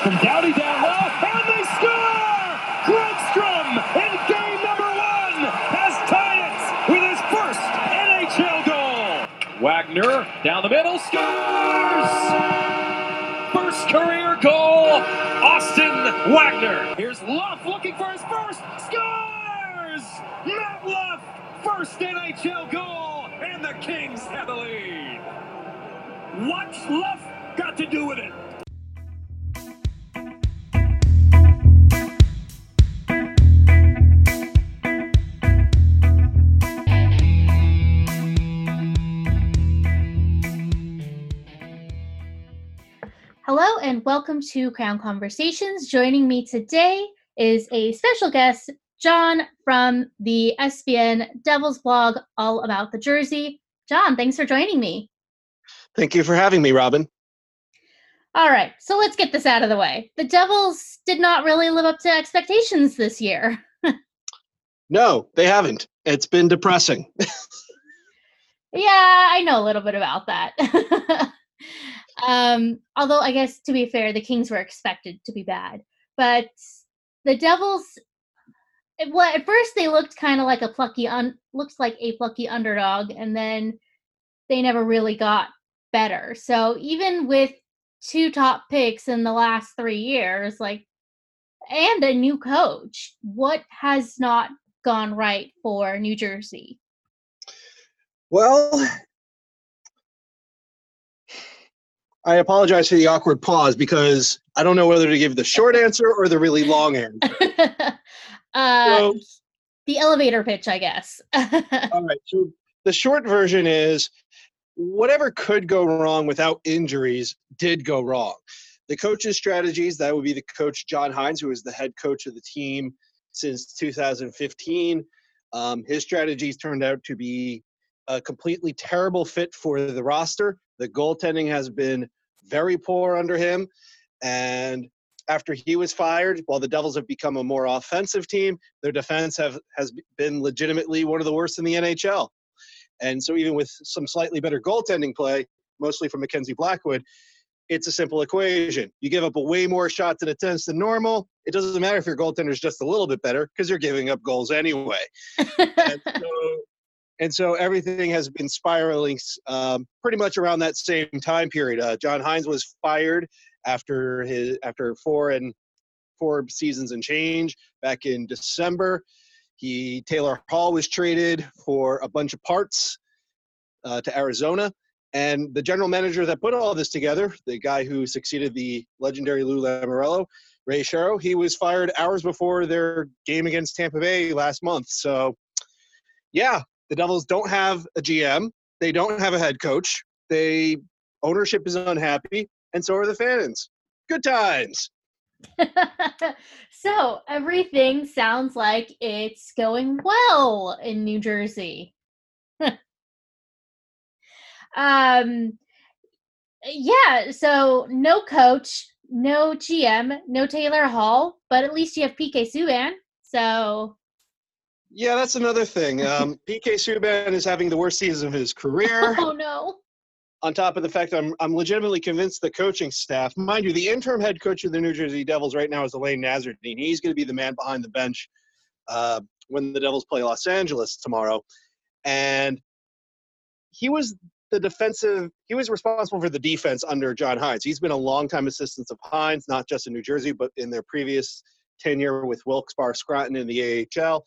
Pass from Doughty down low, and they score! Grundstrom in game number one has tied it with his first NHL goal. Wagner down the middle scores! First career goal, Austin Wagner. Here's Luff looking for his first, scores! Matt Luff, first NHL goal, and the Kings have the lead. What's Luff got to do with it? Hello and welcome to Crown Conversations. Joining me today is a special guest, John from the SBN Devils blog, all about the jersey. John, thanks for joining me. Thank you for having me, Robin. All right, so let's get this out of the way. The Devils did not really live up to expectations this year. No, they haven't. It's been depressing. Yeah, I know a little bit about that. um, although I guess to be fair, the Kings were expected to be bad, but the Devils. it- Well, at first they looked kind of like a plucky, un, looks like a plucky underdog, and then they never really got better. So even with two top picks in the last three years, like, and a new coach, what has not gone right for New Jersey? Well, I apologize for the awkward pause because I don't know whether to give the short answer or the really long answer. uh, So- the elevator pitch, I guess. All right. So the short version is whatever could go wrong without injuries did go wrong. The coach's strategies, that would be the coach John Hynes, who is the head coach of the team since 2015. Um, his strategies turned out to be a completely terrible fit for the roster. The goaltending has been very poor under him. And after he was fired, while the Devils have become a more offensive team, their defense have has been legitimately one of the worst in the NHL. And so even with some slightly better goaltending play, mostly from Mackenzie Blackwood, it's a simple equation. You give up a way more shots and attempts than normal. It doesn't matter if your goaltender is just a little bit better because you're giving up goals anyway. and, so, and so everything has been spiraling um, pretty much around that same time period. Uh, John Hynes was fired after his after four and four seasons and change back in December. He Taylor Hall was traded for a bunch of parts uh, to Arizona, and the general manager that put all this together, the guy who succeeded the legendary Lou Lamoriello, Ray Shero, he was fired hours before their game against Tampa Bay last month. So, yeah, the Devils don't have a GM. They don't have a head coach. They ownership is unhappy, and so are the fans. Good times. so everything sounds like it's going well in New Jersey. um yeah, so no coach, no GM, no Taylor Hall, but at least you have PK Subban. So Yeah, that's another thing. Um, PK Subban is having the worst season of his career. oh no. on top of the fact I'm, I'm legitimately convinced the coaching staff, mind you, the interim head coach of the New Jersey Devils right now is Alain Nasreddine. He's going to be the man behind the bench uh, when the Devils play Los Angeles tomorrow. And he was the defensive, he was responsible for the defense under John Hynes. He's been a longtime assistant of Hynes, not just in New Jersey, but in their previous tenure with Wilkes-Barre Scranton in the AHL.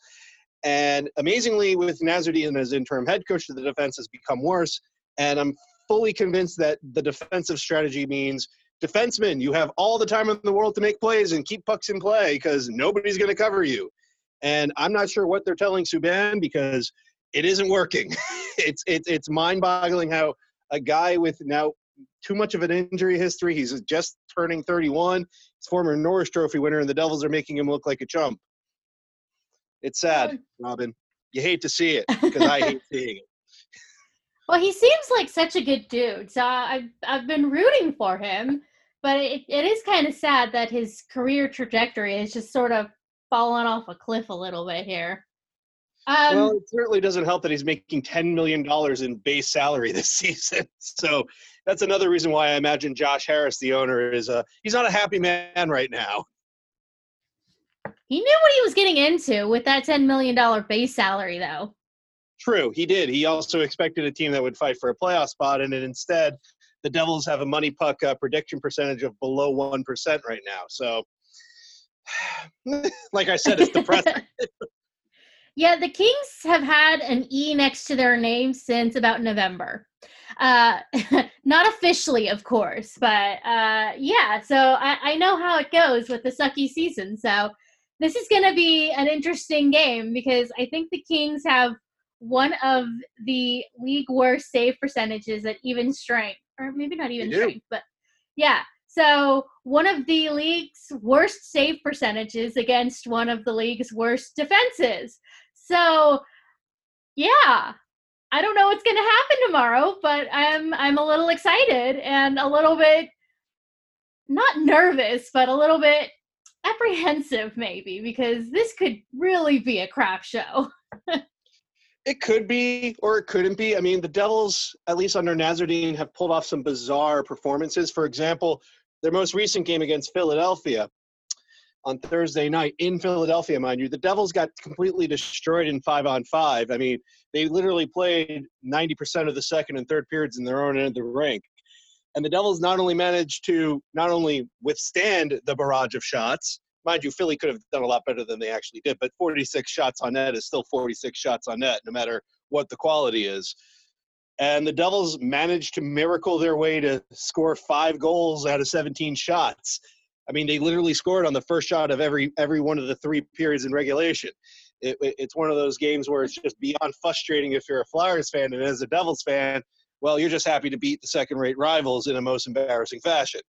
And amazingly, with Nasreddine as interim head coach, the defense has become worse. And I'm fully convinced that the defensive strategy means defensemen, you have all the time in the world to make plays and keep pucks in play because nobody's going to cover you. And I'm not sure what they're telling Subban because it isn't working. it's it's it's mind-boggling how a guy with now too much of an injury history. He's just turning 31. He's former Norris Trophy winner, and the Devils are making him look like a chump. It's sad, Robin. You hate to see it because I hate seeing it. Well, he seems like such a good dude, so I've I've been rooting for him. But it, it is kind of sad that his career trajectory has just sort of fallen off a cliff a little bit here. Um, well, it certainly doesn't help that he's making ten million dollars in base salary this season. So that's another reason why I imagine Josh Harris, the owner, is a he's not a happy man right now. He knew what he was getting into with that ten million dollar base salary, though. True, he did. He also expected a team that would fight for a playoff spot, and instead, the Devils have a MoneyPuck uh, prediction percentage of below one percent right now. So, like I said, it's depressing. yeah, the Kings have had an E next to their name since about November. Uh, not officially, of course, but uh, yeah. So I, I know how it goes with the sucky season. So this is going to be an interesting game because I think the Kings have one of the league worst save percentages at even strength, or maybe not even strength, but yeah. So one of the league's worst save percentages against one of the league's worst defenses. So yeah, I don't know what's going to happen tomorrow, but I'm I'm a little excited and a little bit not nervous, but a little bit apprehensive maybe because this could really be a crap show. It could be, or it couldn't be. I mean, the Devils, at least under Nasreddine, have pulled off some bizarre performances. For example, their most recent game against Philadelphia on Thursday night in Philadelphia, mind you, the Devils got completely destroyed in five on five. I mean, they literally played 90% of the second and third periods in their own end of the rink. And the Devils not only managed to not only withstand the barrage of shots, mind you, Philly could have done a lot better than they actually did, but 46 shots on net is still 46 shots on net, no matter what the quality is. And the Devils managed to miracle their way to score five goals out of 17 shots. I mean, they literally scored on the first shot of every every one of the three periods in regulation. It, it, it's one of those games where it's just beyond frustrating if you're a Flyers fan, and as a Devils fan, well, you're just happy to beat the second-rate rivals in a most embarrassing fashion.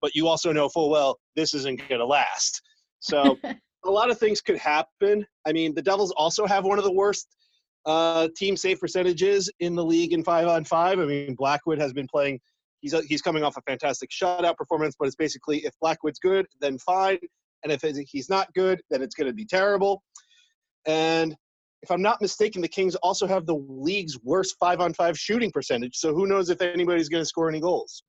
But you also know full well this isn't going to last. So a lot of things could happen. I mean, the Devils also have one of the worst uh, team save percentages in the league in five on five. I mean, Blackwood has been playing. He's he's coming off a fantastic shutout performance, but it's basically if Blackwood's good, then fine, and if he's not good, then it's going to be terrible. And if I'm not mistaken, the Kings also have the league's worst five on five shooting percentage. So who knows if anybody's going to score any goals?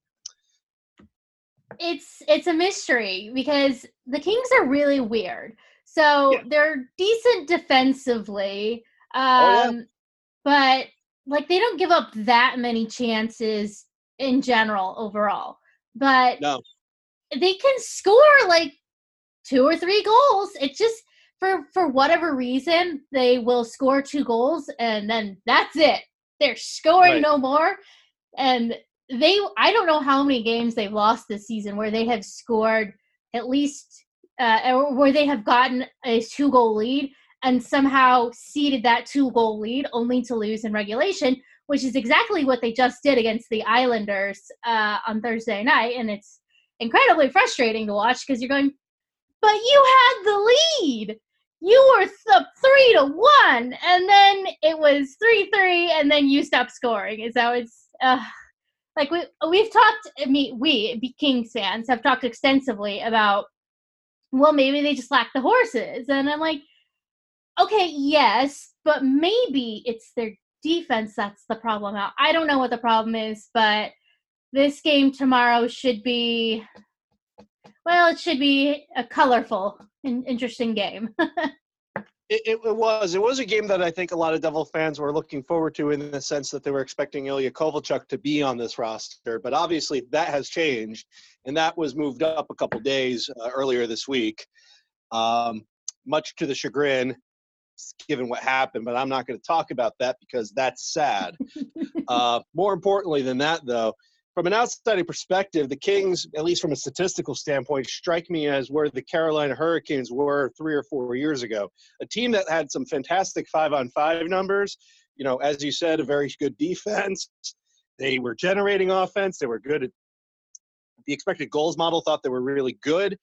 it's it's a mystery because the Kings are really weird. So yeah. they're decent defensively, um, oh, yeah. but like they don't give up that many chances in general overall. But no. they can score like two or three goals. It's just for for whatever reason they will score two goals and then that's it. They're scoring right. no more. And they I don't know how many games they've lost this season where they have scored at least uh, or where they have gotten a two goal lead and somehow ceded that two goal lead only to lose in regulation, which is exactly what they just did against the Islanders uh, on Thursday night. And it's incredibly frustrating to watch because you're going, but you had the lead. You were th- three to one, and then it was three three, and then you stopped scoring. So it's uh, like we we've talked I mean we Kings fans have talked extensively about well maybe they just lack the horses. And I'm like okay yes but maybe it's their defense that's the problem. I don't know what the problem is but this game tomorrow should be well it should be a colorful and interesting game It, it, was. It was a game that I think a lot of Devil fans were looking forward to in the sense that they were expecting Ilya Kovalchuk to be on this roster. But obviously that has changed, and that was moved up a couple days uh, earlier this week, um, much to the chagrin, given what happened. But I'm not going to talk about that because that's sad. uh, more importantly than that, though, from an outside perspective, the Kings, at least from a statistical standpoint, strike me as where the Carolina Hurricanes were three or four years ago. A team that had some fantastic five on five numbers. You know, as you said, a very good defense. They were generating offense. They were good at the expected goals model, thought they were really good.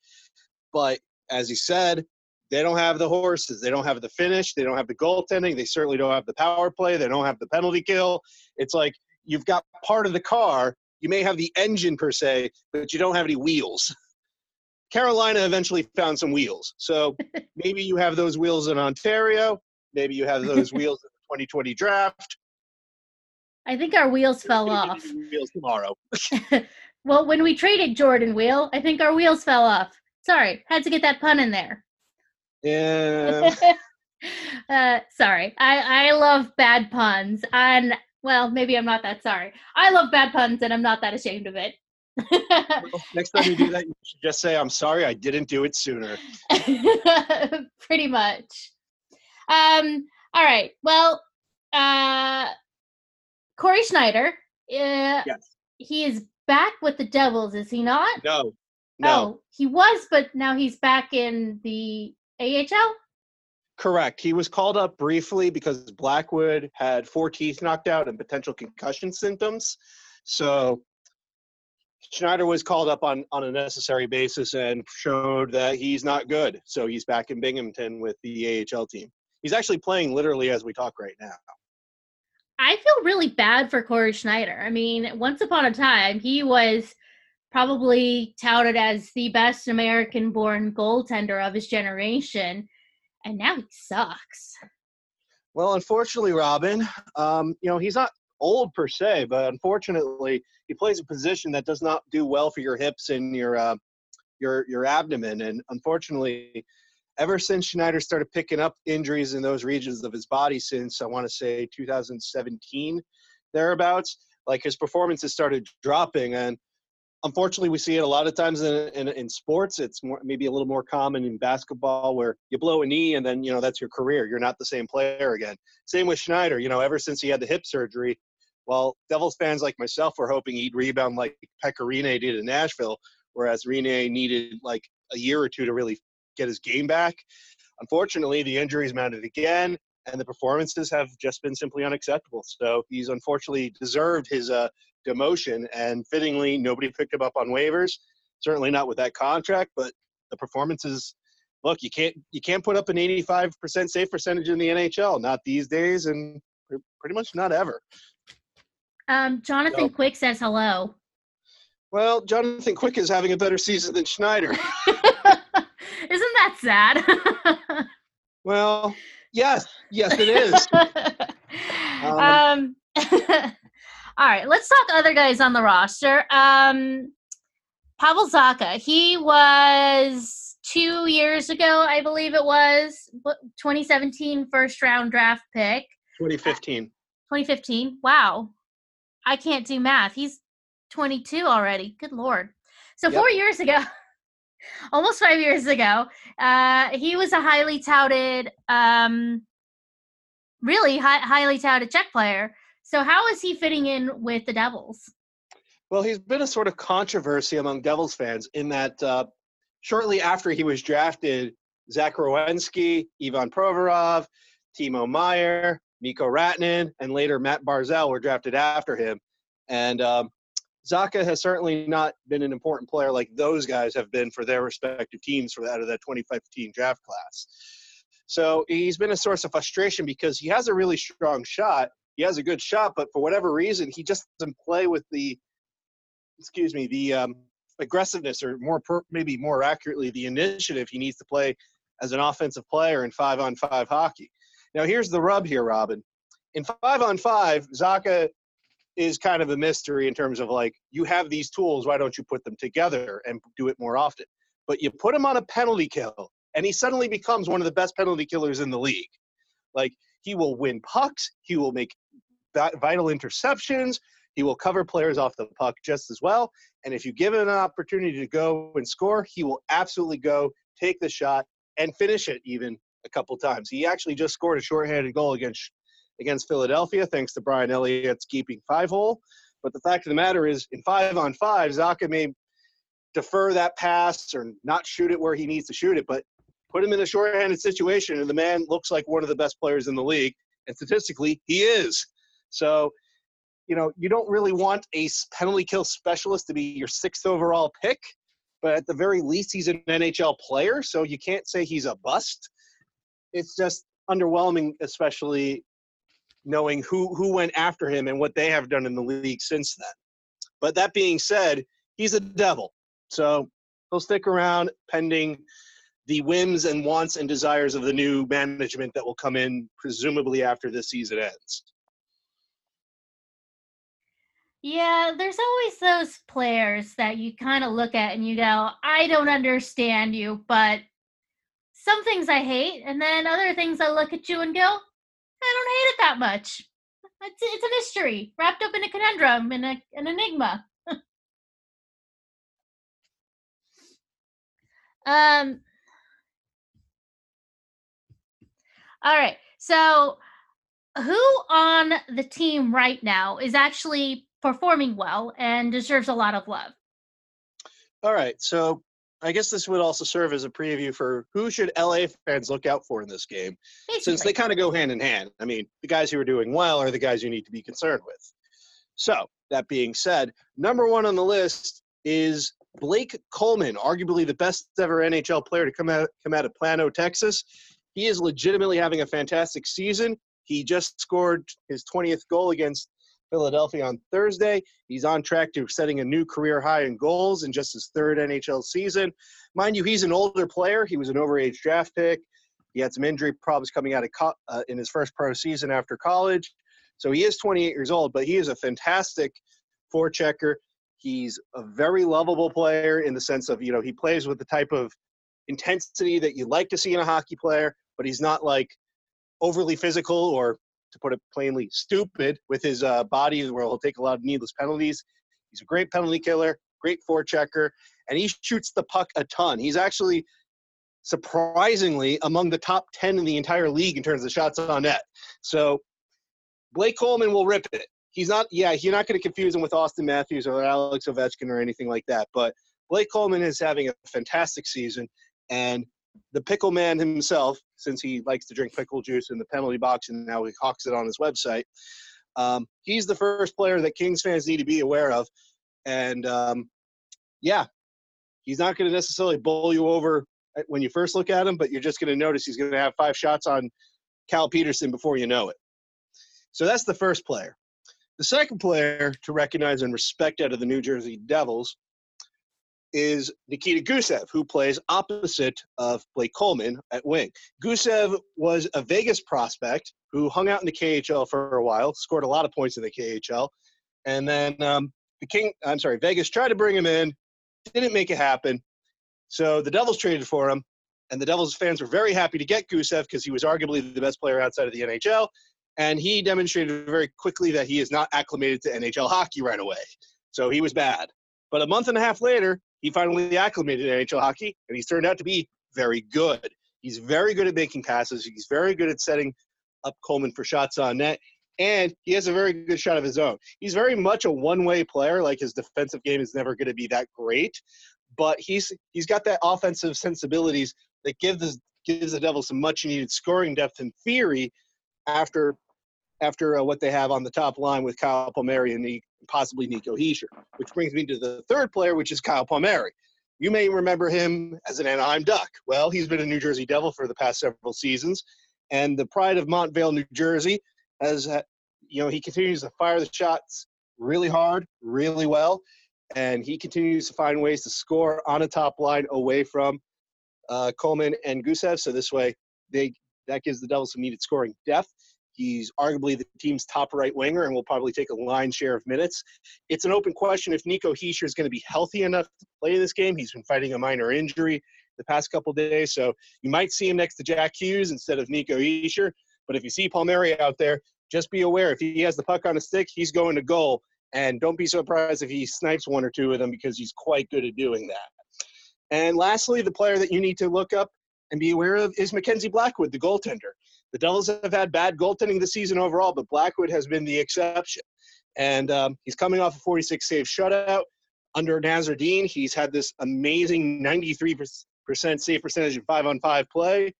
But as you said, they don't have the horses. They don't have the finish. They don't have the goaltending. They certainly don't have the power play. They don't have the penalty kill. It's like you've got part of the car you may have the engine per se, but you don't have any wheels. Carolina eventually found some wheels. So maybe you have those wheels in Ontario. Maybe you have those wheels in the 2020 draft. I think our wheels fell off. Wheels tomorrow. well, when we traded Jordan Wheel, I think our wheels fell off. Sorry, had to get that pun in there. Yeah. uh, sorry, I I love bad puns, and well, maybe I'm not that sorry. I love bad puns and I'm not that ashamed of it. well, next time you do that, you should just say, I'm sorry I didn't do it sooner. Pretty much. Um, all right. Well, uh, Cory Schneider, uh, yes. he is back with the Devils, is he not? No. No. Oh, he was, but now he's back in the AHL? Correct. He was called up briefly because Blackwood had four teeth knocked out and potential concussion symptoms. So Schneider was called up on, on a necessary basis and showed that he's not good. So he's back in Binghamton with the AHL team. He's actually playing literally as we talk right now. I feel really bad for Cory Schneider. I mean, once upon a time, he was probably touted as the best American born goaltender of his generation and now he sucks. Well, unfortunately, Robin, um, you know, he's not old per se, but unfortunately, he plays a position that does not do well for your hips and your uh, your your abdomen. And unfortunately, ever since Schneider started picking up injuries in those regions of his body, since I want to say 2017 thereabouts, like his performance has started dropping. And unfortunately, we see it a lot of times in, in, in, sports. It's more, maybe a little more common in basketball where you blow a knee and then, you know, that's your career. You're not the same player again. Same with Schneider, you know, ever since he had the hip surgery, well, Devils fans like myself were hoping he'd rebound like Pekka Rinne did in Nashville, whereas Rinne needed like a year or two to really get his game back. Unfortunately, the injuries mounted again, and the performances have just been simply unacceptable. So he's unfortunately deserved his uh, demotion. And fittingly, nobody picked him up on waivers. Certainly not with that contract, but the performances. Look, you can't you can't put up an 85% save percentage in the NHL. Not these days, and pretty much not ever. Um, Jonathan so, Quick says hello. Well, Jonathan Quick is having a better season than Schneider. Isn't that sad? well, yes, yes, it is. um, um all right, let's talk other guys on the roster. Um, Pavel Zacha, he was two years ago, I believe it was, 2017 first round draft pick. 2015. 2015. Wow. I can't do math. He's 22 already. Good Lord. So, yep. four years ago, almost five years ago, uh, he was a highly touted, um, really high, highly touted Czech player. So how is he fitting in with the Devils? Well, he's been a sort of controversy among Devils fans in that uh, shortly after he was drafted, Zach Werenski, Ivan Provorov, Timo Meier, Mikko Rantanen, and later Matt Barzal were drafted after him. And um, Zacha has certainly not been an important player like those guys have been for their respective teams for out of that 2015 draft class. So he's been a source of frustration because he has a really strong shot, he has a good shot, but for whatever reason, he just doesn't play with the, excuse me, the um, aggressiveness, or more per, maybe more accurately, the initiative he needs to play as an offensive player in five-on-five hockey. Now, here's the rub here, Robin. In five-on-five, Zacha is kind of a mystery in terms of like you have these tools, why don't you put them together and do it more often? But you put him on a penalty kill, and he suddenly becomes one of the best penalty killers in the league. Like he will win pucks, he will make vital interceptions. He will cover players off the puck just as well. And if you give him an opportunity to go and score, he will absolutely go, take the shot, and finish it even a couple times. He actually just scored a shorthanded goal against against Philadelphia, thanks to Brian Elliott's keeping five hole. But the fact of the matter is, in five on five, Zacha may defer that pass or not shoot it where he needs to shoot it, but put him in a shorthanded situation, and the man looks like one of the best players in the league. And statistically, he is. So, you know, you don't really want a penalty kill specialist to be your sixth overall pick, but at the very least, he's an NHL player, so you can't say he's a bust. It's just underwhelming, especially knowing who who went after him and what they have done in the league since then. But that being said, he's a devil, so he'll stick around pending the whims and wants and desires of the new management that will come in presumably after this season ends. Yeah, there's always those players that you kind of look at and you go, I don't understand you, but some things I hate, and then other things I look at you and go, I don't hate it that much. It's, it's a mystery wrapped up in a conundrum, in a, an enigma. um, all right. So, who on the team right now is actually performing well and deserves a lot of love? All right. So, I guess this would also serve as a preview for who should LA fans look out for in this game, Basically. since they kind of go hand in hand. I mean, the guys who are doing well are the guys you need to be concerned with. So, that being said, number one on the list is Blake Coleman, arguably the best ever NHL player to come out come out of Plano, Texas. He is legitimately having a fantastic season. He just scored his 20th goal against Philadelphia on Thursday. He's on track to setting a new career high in goals in just his third NHL season. Mind you, he's an older player. He was an overage draft pick. He had some injury problems coming out of co- uh, in his first pro season after college. So he is 28 years old, but he is a fantastic forechecker. He's a very lovable player in the sense of, you know, he plays with the type of intensity that you like to see in a hockey player, but he's not like overly physical or, to put it plainly, stupid with his uh, body where he'll take a lot of needless penalties. He's a great penalty killer, great forechecker, and he shoots the puck a ton. He's actually surprisingly among the top 10 in the entire league in terms of shots on net. So Blake Coleman will rip it. He's not, yeah, you're not going to confuse him with Auston Matthews or Alex Ovechkin or anything like that. But Blake Coleman is having a fantastic season, and the pickle man himself, since he likes to drink pickle juice in the penalty box and now he hawks it on his website, um, he's the first player that Kings fans need to be aware of. And um, yeah, he's not going to necessarily bowl you over when you first look at him, but you're just going to notice he's going to have five shots on Cal Petersen before you know it. So that's the first player. The second player to recognize and respect out of the New Jersey Devils is Nikita Gusev, who plays opposite of Blake Coleman at wing. Gusev was a Vegas prospect who hung out in the KHL for a while, scored a lot of points in the KHL, and then um, the King, I'm sorry, Vegas tried to bring him in, didn't make it happen. So the Devils traded for him, and the Devils fans were very happy to get Gusev because he was arguably the best player outside of the NHL, and he demonstrated very quickly that he is not acclimated to NHL hockey right away. So he was bad. But a month and a half later, he finally acclimated to NHL hockey, and he's turned out to be very good. He's very good at making passes. He's very good at setting up Coleman for shots on net, and he has a very good shot of his own. He's very much a one-way player. Like his defensive game is never going to be that great, but he's he's got that offensive sensibilities that give the gives the Devils some much-needed scoring depth in theory after after uh, what they have on the top line with Kyle Palmieri and possibly Nico Hischier. Which brings me to the third player, which is Kyle Palmieri. You may remember him as an Anaheim Duck. Well, he's been a New Jersey Devil for the past several seasons, and the pride of Montvale, New Jersey, has you know he continues to fire the shots really hard, really well, and he continues to find ways to score on a top line away from uh, Coleman and Gusev. So this way, they that gives the Devils some needed scoring depth. He's arguably the team's top right winger and will probably take a line share of minutes. It's an open question if Nico Hischier is going to be healthy enough to play this game. He's been fighting a minor injury the past couple days, so you might see him next to Jack Hughes instead of Nico Hischier. But if you see Palmieri out there, just be aware if he has the puck on a stick, he's going to goal. And don't be surprised if he snipes one or two of them because he's quite good at doing that. And lastly, the player that you need to look up and be aware of is Mackenzie Blackwood, the goaltender. The Devils have had bad goaltending this season overall, but Blackwood has been the exception. And um, he's coming off a 46 save shutout. Under Nasreddine, he's had this amazing 93% save percentage in five on five play.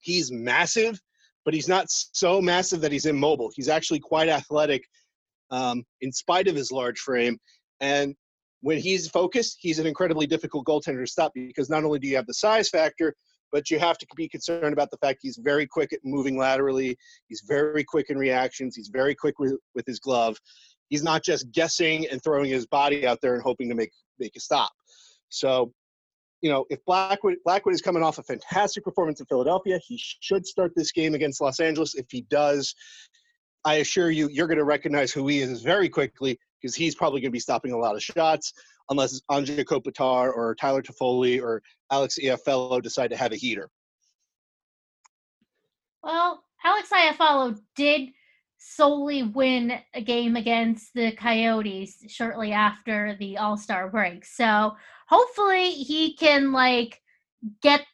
He's massive, but he's not so massive that he's immobile. He's actually quite athletic um, in spite of his large frame. And when he's focused, he's an incredibly difficult goaltender to stop because not only do you have the size factor, but you have to be concerned about the fact he's very quick at moving laterally. He's very quick in reactions. He's very quick with, with his glove. He's not just guessing and throwing his body out there and hoping to make make a stop. So, you know, if Blackwood Blackwood is coming off a fantastic performance in Philadelphia, he should start this game against Los Angeles. If he does, I assure you, you're going to recognize who he is very quickly because he's probably going to be stopping a lot of shots unless Anze Kopitar or Tyler Toffoli or Alex Iafallo decide to have a heater. Well, Alex Iafallo did solely win a game against the Coyotes shortly after the All Star break. So hopefully he can like get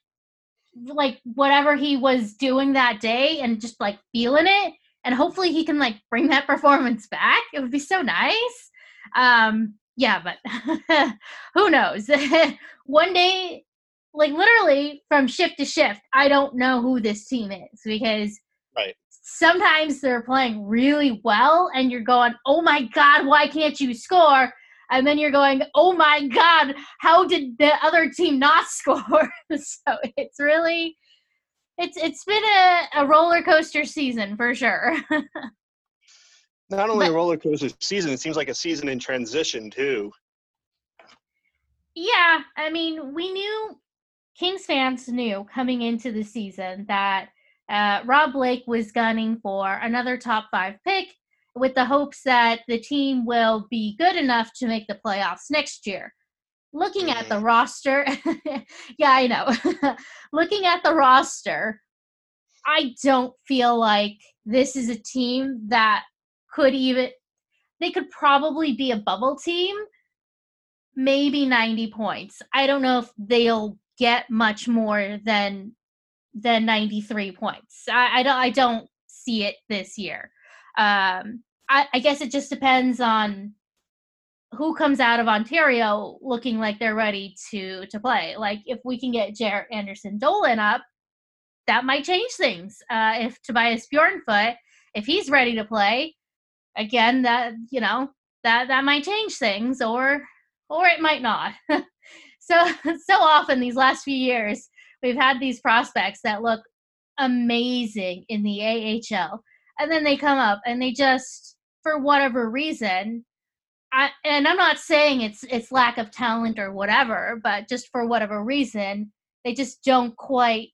like whatever he was doing that day and just like feeling it and hopefully he can like bring that performance back it would be so nice um yeah but who knows? One day like literally from shift to shift i don't know who this team is because right. sometimes they're playing really well and you're going oh my god why can't you score? And then you're going oh my god how did the other team not score? So it's really it's it's been a, a roller coaster season for sure. Not only But- a roller coaster season, it seems like a season in transition too. yeah, I mean, we knew Kings fans knew coming into the season that uh, Rob Blake was gunning for another top five pick with the hopes that the team will be good enough to make the playoffs next year. Looking at the roster, yeah, I know. Looking at the roster, I don't feel like this is a team that could even, they could probably be a bubble team maybe 90 points. I don't know if they'll get much more than than 93 points. I, I don't I don't see it this year. Um, I, I guess it just depends on who comes out of Ontario looking like they're ready to to play. Like if we can get Jaret Anderson Dolan up, that might change things. Uh, if Tobias Bjornfot, if he's ready to play, again, that you know that that might change things, or or it might not. so so often these last few years, we've had these prospects that look amazing in the AHL, and then they come up and they just, for whatever reason, I, and I'm not saying it's it's lack of talent or whatever, but just for whatever reason, they just don't quite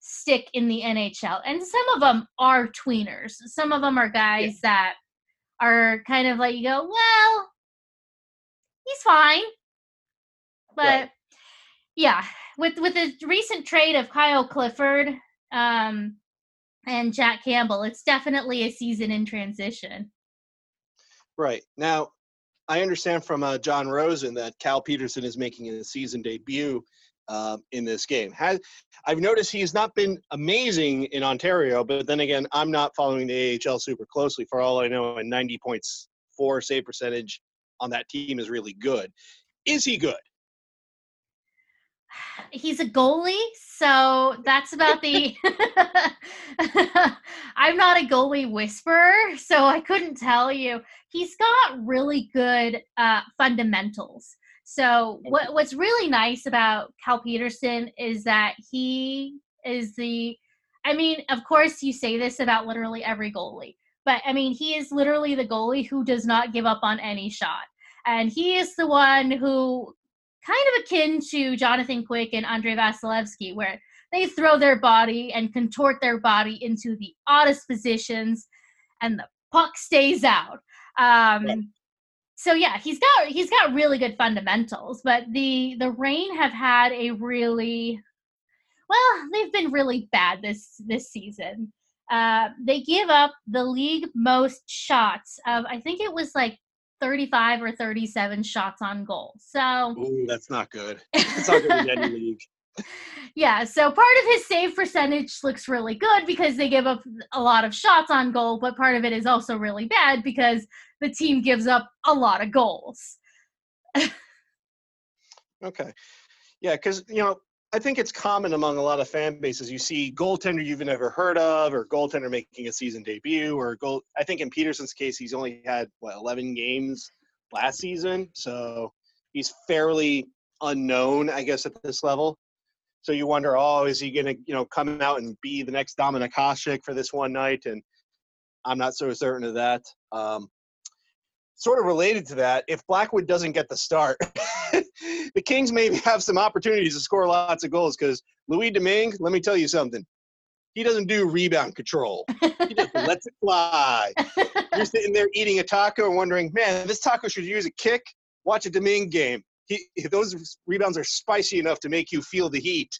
stick in the NHL. And some of them are tweeners. Some of them are guys that are kind of like you go, well, he's fine. But Right. yeah, with with the recent trade of Kyle Clifford um, and Jack Campbell, it's definitely a season in transition. Right. Now, I understand from uh, Jon Rosen that Cal Petersen is making a season debut uh, in this game. Has I've noticed he's not been amazing in Ontario, but then again, I'm not following the AHL super closely. For all I know, a 90 points four save percentage on that team is really good. Is he good? He's a goalie, so that's about the. I'm not a goalie whisperer, so I couldn't tell you. He's got really good uh, fundamentals. So what what's really nice about Cal Petersen is that he is the. I mean, of course, you say this about literally every goalie, but I mean, he is literally the goalie who does not give up on any shot, and he is the one who kind of akin to Jonathan Quick and Andrei Vasilevskiy, where they throw their body and contort their body into the oddest positions, and the puck stays out. Um. So yeah, he's got he's got really good fundamentals, but the the Reign have had a really well, they've been really bad this this season. Uh, they give up the league most shots of I think it was like 35 or 37 shots on goal. So Ooh, that's not good. It's not good in any league. yeah, so part of his save percentage looks really good because they give up a lot of shots on goal, but part of it is also really bad because the team gives up a lot of goals. Okay. Yeah, because you know, I think it's common among a lot of fan bases. You see goaltender you've never heard of, or goaltender making a season debut, or goal. I think in Petersen's case, he's only had what 11 games last season, so he's fairly unknown, I guess, at this level. So you wonder, oh, is he going to, you know, come out and be the next Dominik Hasek for this one night? And I'm not so certain of that. Um, sort of related to that, if Blackwood doesn't get the start, the Kings maybe have some opportunities to score lots of goals because Louis Domingue, let me tell you something. He doesn't do rebound control. He just lets it fly. You're sitting there eating a taco and wondering, man, this taco should use a kick. Watch a Domingue game. He, those rebounds are spicy enough to make you feel the heat.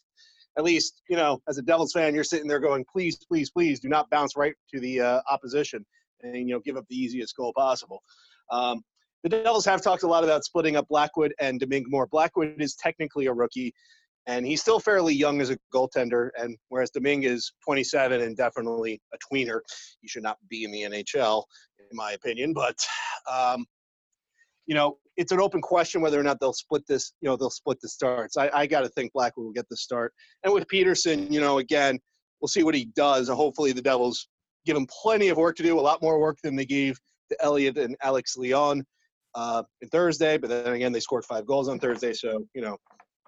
At least, you know, as a Devils fan, you're sitting there going, please, please, please do not bounce right to the uh, opposition and, you know, give up the easiest goal possible. Um, the Devils have talked a lot about splitting up Blackwood and Domingue Moore. Blackwood is technically a rookie, and he's still fairly young as a goaltender. And whereas Domingue is 27 and definitely a tweener, he should not be in the NHL, in my opinion. But um, you know, it's an open question whether or not they'll split this. You know, they'll split the starts. I, I got to think Blackwood will get the start. And with Petersen, you know, again, we'll see what he does. Hopefully, the Devils give him plenty of work to do, a lot more work than they gave to Elliott and Alex Lyon uh, in Thursday. But then again, they scored five goals on Thursday, so you know,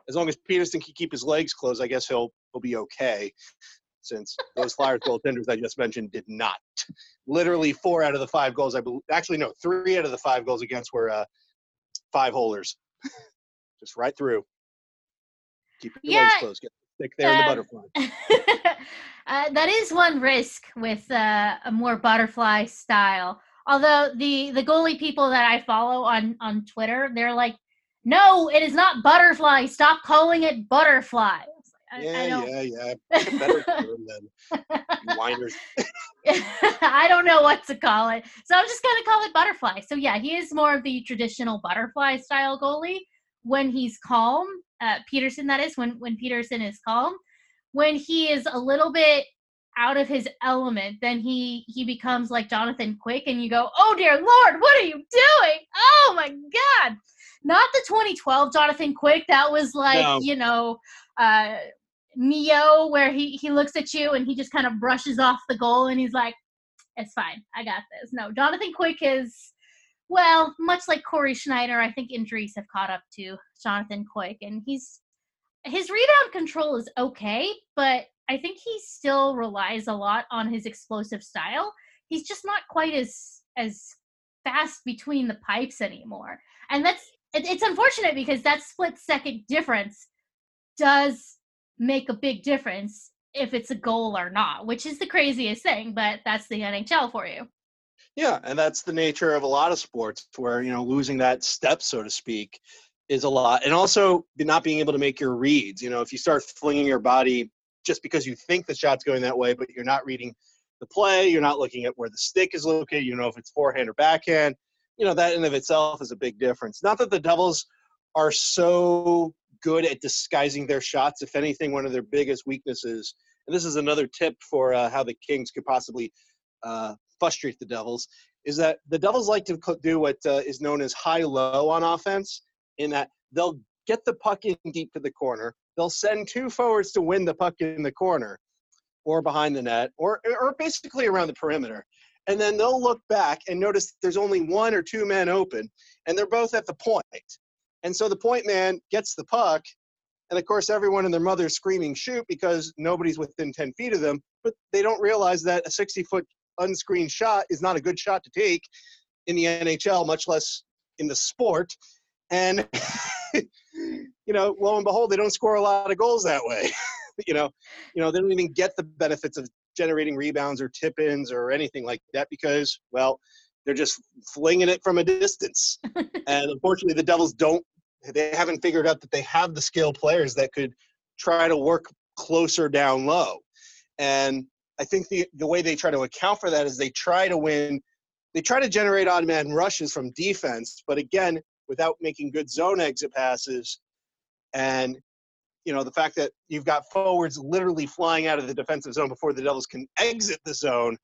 as long as Petersen can keep his legs closed, I guess he'll he'll be okay. Since those Flyers goaltenders I just mentioned did not, literally four out of the five goals I believe, actually no, three out of the five goals against were uh, five holders, just right through. Keep your Yeah, legs closed. Get stick there in the uh, butterfly. uh, that is one risk with uh, a more butterfly style. Although the the goalie people that I follow on on Twitter, they're like, "No, it is not butterfly. Stop calling it butterfly." It's like, I, I Yeah, yeah, yeah. Better term than whiners. I don't know what to call it. So I'm just gonna call it butterfly. So yeah, he is more of the traditional butterfly style goalie when he's calm. Uh, Petersen, that is when when Petersen is calm. When he is a little bit out of his element, then he he becomes like Jonathan Quick, and you go, "Oh dear Lord, what are you doing? Oh my God!" Not the 2012 Jonathan Quick. That was like No. you know, uh, Neo, where he he looks at you and he just kind of brushes off the goal, and he's like, "It's fine, I got this." No, Jonathan Quick is. Well, much like Cory Schneider, I think injuries have caught up to Jonathan Quick, and he's his rebound control is okay, but I think he still relies a lot on his explosive style. He's just not quite as as fast between the pipes anymore, and that's it, it's unfortunate because that split second difference does make a big difference if it's a goal or not, which is the craziest thing. But that's the NHL for you. Yeah, and that's the nature of a lot of sports where, you know, losing that step, so to speak, is a lot. And also not being able to make your reads. You know, if you start flinging your body just because you think the shot's going that way, but you're not reading the play, you're not looking at where the stick is located, you know if it's forehand or backhand, you know, that in of itself is a big difference. Not that the Devils are so good at disguising their shots. If anything, one of their biggest weaknesses, and this is another tip for uh, how the Kings could possibly uh, frustrate the Devils, is that the Devils like to do what uh, is known as high-low on offense, in that they'll get the puck in deep to the corner, they'll send two forwards to win the puck in the corner, or behind the net, or or basically around the perimeter, and then they'll look back and notice there's only one or two men open, and they're both at the point. and so the point man gets the puck, and of course everyone and their mother's screaming shoot because nobody's within 10 feet of them, but they don't realize that a 60 foot unscreened shot is not a good shot to take in the NHL, much less in the sport. And you know, lo and behold, they don't score a lot of goals that way. you know, you know, they don't even get the benefits of generating rebounds or tip-ins or anything like that because, well, they're just flinging it from a distance. and unfortunately, the Devils don't. They haven't figured out that they have the skill players that could try to work closer down low. And I think the the way they try to account for that is they try to win. They try to generate odd man rushes from defense, but again, without making good zone exit passes. And you know the fact that you've got forwards literally flying out of the defensive zone before the Devils can exit the zone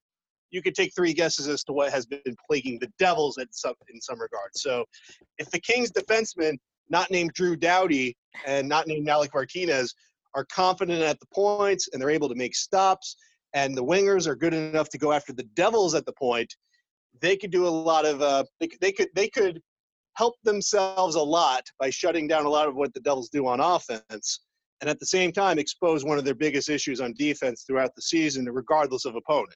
you could take three guesses as to what has been plaguing the Devils in some in some regards. So, if the Kings defensemen, not named Drew Doughty and not named Alec Martinez, are confident at the points and they're able to make stops, and the wingers are good enough to go after the Devils at the point, they could do a lot of uh, they, they could they could help themselves a lot by shutting down a lot of what the Devils do on offense, and at the same time expose one of their biggest issues on defense throughout the season, regardless of opponent.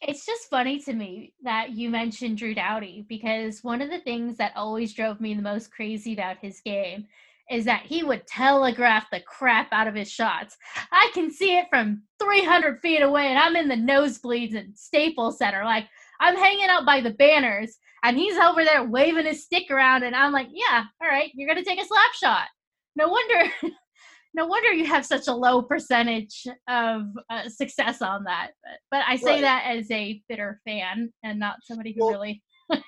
It's just funny to me that you mentioned Drew Doughty because one of the things that always drove me the most crazy about his game is that he would telegraph the crap out of his shots. I can see it from 300 feet away, and I'm in the nosebleeds at Staples Center. Like, I'm hanging out by the banners, and he's over there waving his stick around, and I'm like, yeah, all right, you're to take a slap shot. No wonder. No wonder you have such a low percentage of uh, success on that. But, but I say Right. that as a bitter fan and not somebody who Well, really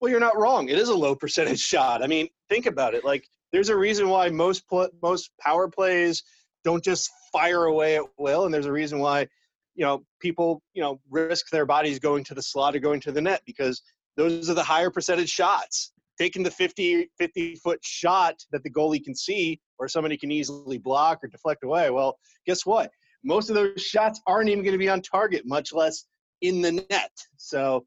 Well, you're not wrong. It is a low percentage shot. I mean, think about it. Like, there's a reason why most pl- most power plays don't just fire away at will, and there's a reason why, you know, people you know risk their bodies going to the slot or going to the net because those are the higher percentage shots. Taking the 50 50 foot shot that the goalie can see or somebody can easily block or deflect away. Well, guess what? Most of those shots aren't even going to be on target, much less in the net. So,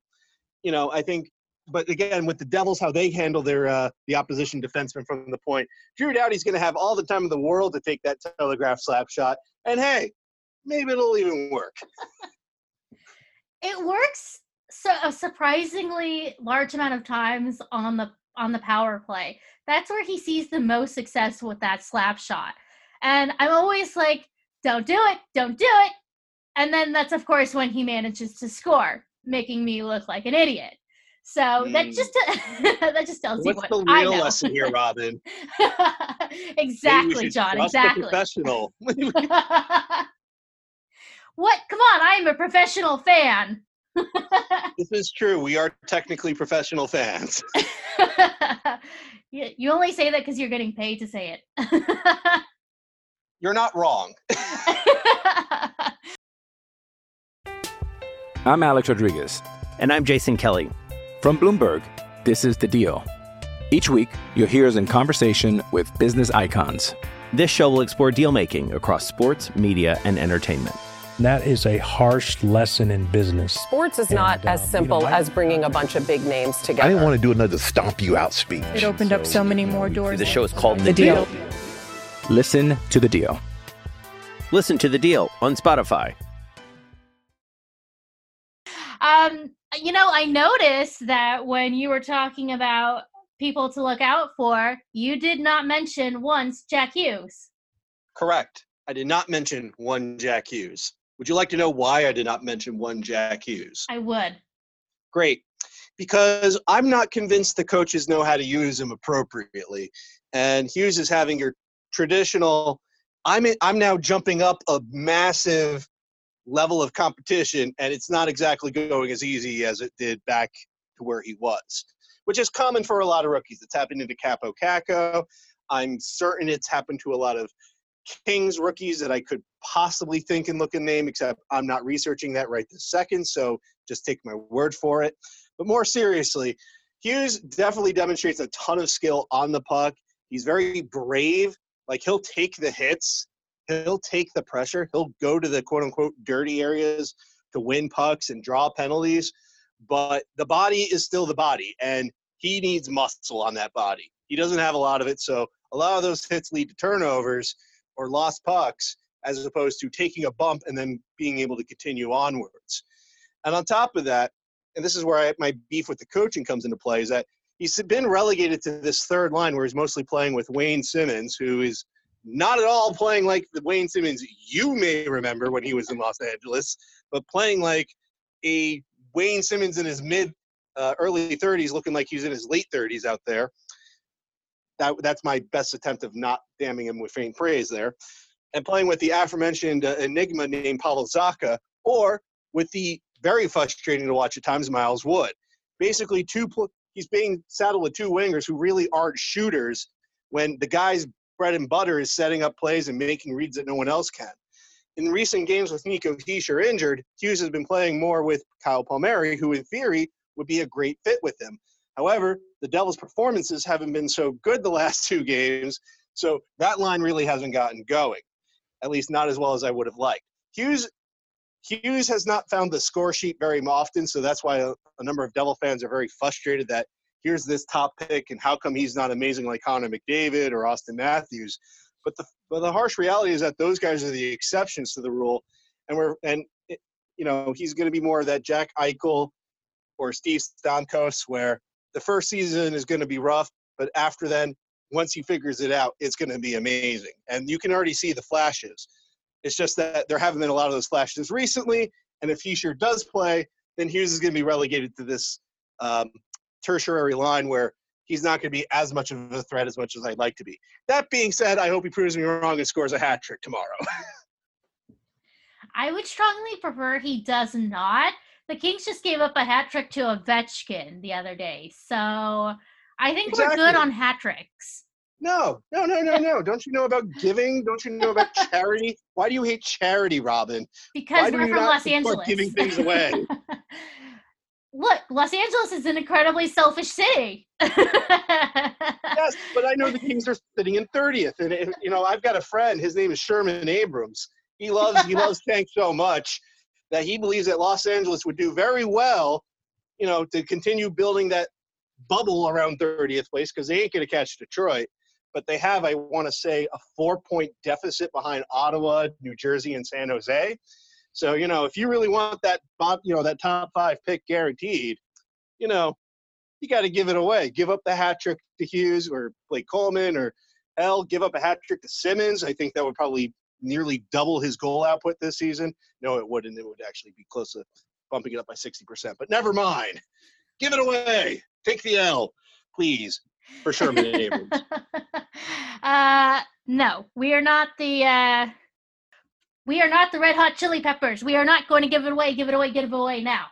you know, I think but again, with the Devils, how they handle their uh, the opposition defenseman from the point, Drew Doughty's going to have all the time in the world to take that telegraph slap shot, and hey, maybe it'll even work. it works so a surprisingly large amount of times on the on the power play. That's where he sees the most success with that slap shot. And I'm always like, don't do it, don't do it. And then that's of course when he manages to score, making me look like an idiot. So that Mm. just that just tells you What's what the real lesson here, Robin? Exactly, John. Exactly. professional. what? Come on, I am a professional fan. this is true. We are technically professional fans. you, you only say that because you're getting paid to say it. You're not wrong. I'm Alex Rodriguez. And I'm Jason Kelly. From Bloomberg, this is The Deal. Each week, you'll hear us in conversation with business icons. This show will explore deal making across sports, media, and entertainment. That is a harsh lesson in business. Sports is And, not as um, you simple know, I- as bringing a bunch of big names together. I didn't want to do another stomp you out speech. It opened up so many more doors. The show is called The, The Deal. Listen to The Deal. Listen to The Deal on Spotify. um, you know, I noticed that when you were talking about people to look out for, you did not mention once Jack Hughes. Correct. I did not mention one Jack Hughes. Would you like to know why I did not mention one Jack Hughes? I would. Great. Because I'm not convinced the coaches know how to use him appropriately. And Hughes is having your traditional I'm in, I'm now jumping up a massive level of competition and it's not exactly going as easy as it did back to where he was, which is common for a lot of rookies. It's happened to Kaapo Kakko. I'm certain it's happened to a lot of Kings rookies that I could possibly think and look and name, except I'm not researching that right this second. So just take my word for it. But more seriously, Hughes definitely demonstrates a ton of skill on the puck. He's very brave. Like he'll take the hits, he'll take the pressure, he'll go to the quote unquote dirty areas to win pucks and draw penalties. But the body is still the body, and he needs muscle on that body. He doesn't have a lot of it, so a lot of those hits lead to turnovers or lost pucks as opposed to taking a bump and then being able to continue onwards. And on top of that, and this is where I, my beef with the coaching comes into play, is that he's been relegated to this third line where he's mostly playing with Wayne Simmonds, who is not at all playing like the Wayne Simmonds you may remember when he was in Los Angeles, but playing like a Wayne Simmonds in his mid, uh, early 30s, looking like he's in his late 30s out there. That, that's my best attempt of not damning him with faint praise there. And playing with the aforementioned uh, enigma named Pavel Zacha, or with the very frustrating to watch at times Miles Wood. Basically, two pl- he's being saddled with two wingers who really aren't shooters when the guy's bread and butter is setting up plays and making reads that no one else can. in recent games with Nico Hischier injured, Hughes has been playing more with Kyle Palmieri, who in theory would be a great fit with him. However, the Devils' performances haven't been so good the last two games, so that line really hasn't gotten going, at least not as well as I would have liked. Hughes Hughes has not found the score sheet very often, so that's why a, a, number of Devil fans are very frustrated that here's this top pick and how come he's not amazing like Connor McDavid or Auston Matthews. But the but the harsh reality is that those guys are the exceptions to the rule, and we're and it, you know he's going to be more of that Jack Eichel or Steve Stamkos where the first season is going to be rough, but after then, once he figures it out, it's going to be amazing, and you can already see the flashes. It's just that there haven't been a lot of those flashes recently, and if Hischier does play, then Hughes is going to be relegated to this um, tertiary line where he's not going to be as much of a threat as much as I'd like to be. That being said, I hope he proves me wrong and scores a hat trick tomorrow. I would strongly prefer he does not. The Kings just gave up a hat trick to Ovechkin the other day, so I think exactly. we're good on hat tricks. No, no, no, no, no. Don't you know about giving? Don't you know about charity? Why do you hate charity, Robin? Because we're from Los Angeles. Giving things away. Look, Los Angeles is an incredibly selfish city. yes, but I know the Kings are sitting in 30th, and eh, you know I've got a friend. His name is Sherman Abrams. He loves he loves tanks so much that he believes that Los Angeles would do very well, you know, to continue building that bubble around 30th place because they ain't going to catch Detroit but they have, I want to say, a four point deficit behind Ottawa, New Jersey, and San Jose. So, you know, if you really want that, you know, that top five pick guaranteed, you know, you got to give it away. Give up the hat trick to Hughes or Blake Coleman or L. Give up a hat trick to Simmonds. I think that would probably nearly double his goal output this season. No, it wouldn't. It would actually be close to bumping it up by 60%. But never mind. Give it away. Take the L, please for Sherman Abrams? uh, no, we are not the. Uh, we are not the Red Hot Chili Peppers. We are not going to give it away. Give it away. Give it away now.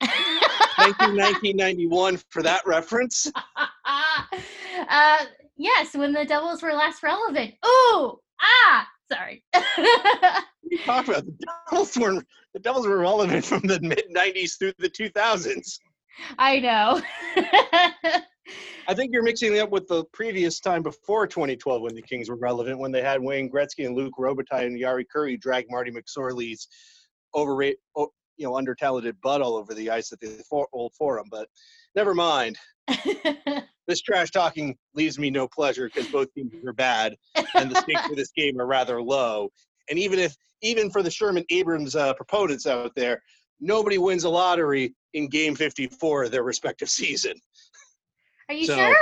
Thank you, 1991 for that reference. uh, yes, when the Devils were last relevant. Ooh, ah, sorry. you talk about? The Devils were the Devils were relevant from the mid 90s through the 2000s. I know. I think you're mixing it up with the previous time before 2012 when the Kings were relevant, when they had Wayne Gretzky and Luc Robitaille and Jari Kurri drag Marty McSorley's overrate, you know, under-talented butt all over the ice at the old forum. But never mind. this trash talking leaves me no pleasure because both teams are bad and the stakes for this game are rather low. And even if, even for the Sherman Abrams uh, proponents out there, nobody wins a lottery in game 54 of their respective season. Are you so, sure?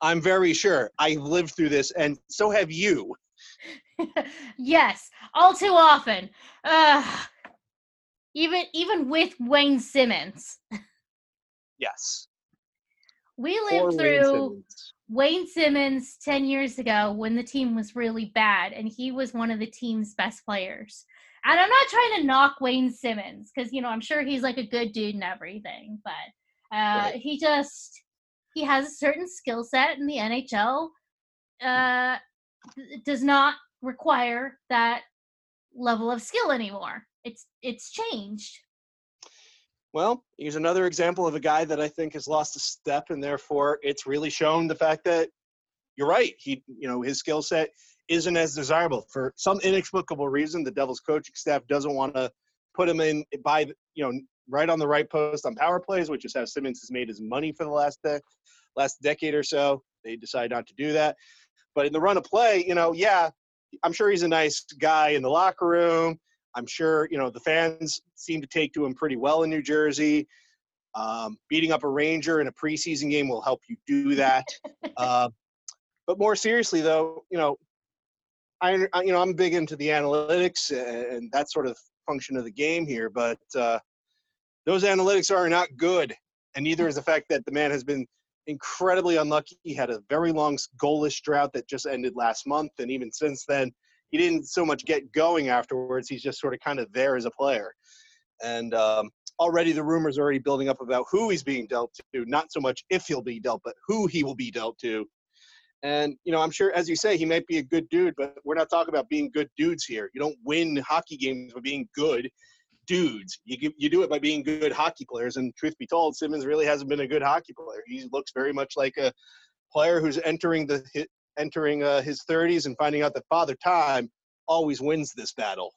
I'm very sure. I've lived through this, and so have you. yes, all too often. Uh, even even with Wayne Simmonds. yes. We lived through Wayne Simmonds. Wayne Simmonds 10 years ago when the team was really bad, and he was one of the team's best players. And I'm not trying to knock Wayne Simmonds because you know I'm sure he's like a good dude and everything, but uh, right. he just he has a certain skill set in the NHL. Uh, does not require that level of skill anymore. It's it's changed. Well, he's another example of a guy that I think has lost a step, and therefore it's really shown the fact that you're right. He, you know, his skill set isn't as desirable for some inexplicable reason. The Devils coaching staff doesn't want to put him in by you know right on the right post on power plays, which is how Simmonds has made his money for the last de- last decade or so. They decide not to do that. But in the run of play, you know, yeah, I'm sure he's a nice guy in the locker room. I'm sure you know the fans seem to take to him pretty well in New Jersey. Um, beating up a Ranger in a preseason game will help you do that. uh, but more seriously, though, you know, I, you know, I'm big into the analytics and that sort of function of the game here, but uh, those analytics are not good, and neither is the fact that the man has been incredibly unlucky. He had a very long goalless drought that just ended last month, and even since then, he didn't so much get going afterwards. He's just sort of kind of there as a player, and um, already the rumors are already building up about who he's being dealt to. Not so much if he'll be dealt, but who he will be dealt to And you know, I'm sure, as you say, he might be a good dude, but we're not talking about being good dudes here. You don't win hockey games by being good dudes. You you do it by being good hockey players. And truth be told, Simmonds really hasn't been a good hockey player. He looks very much like a player who's entering the entering uh, his 30s and finding out that Father Time always wins this battle,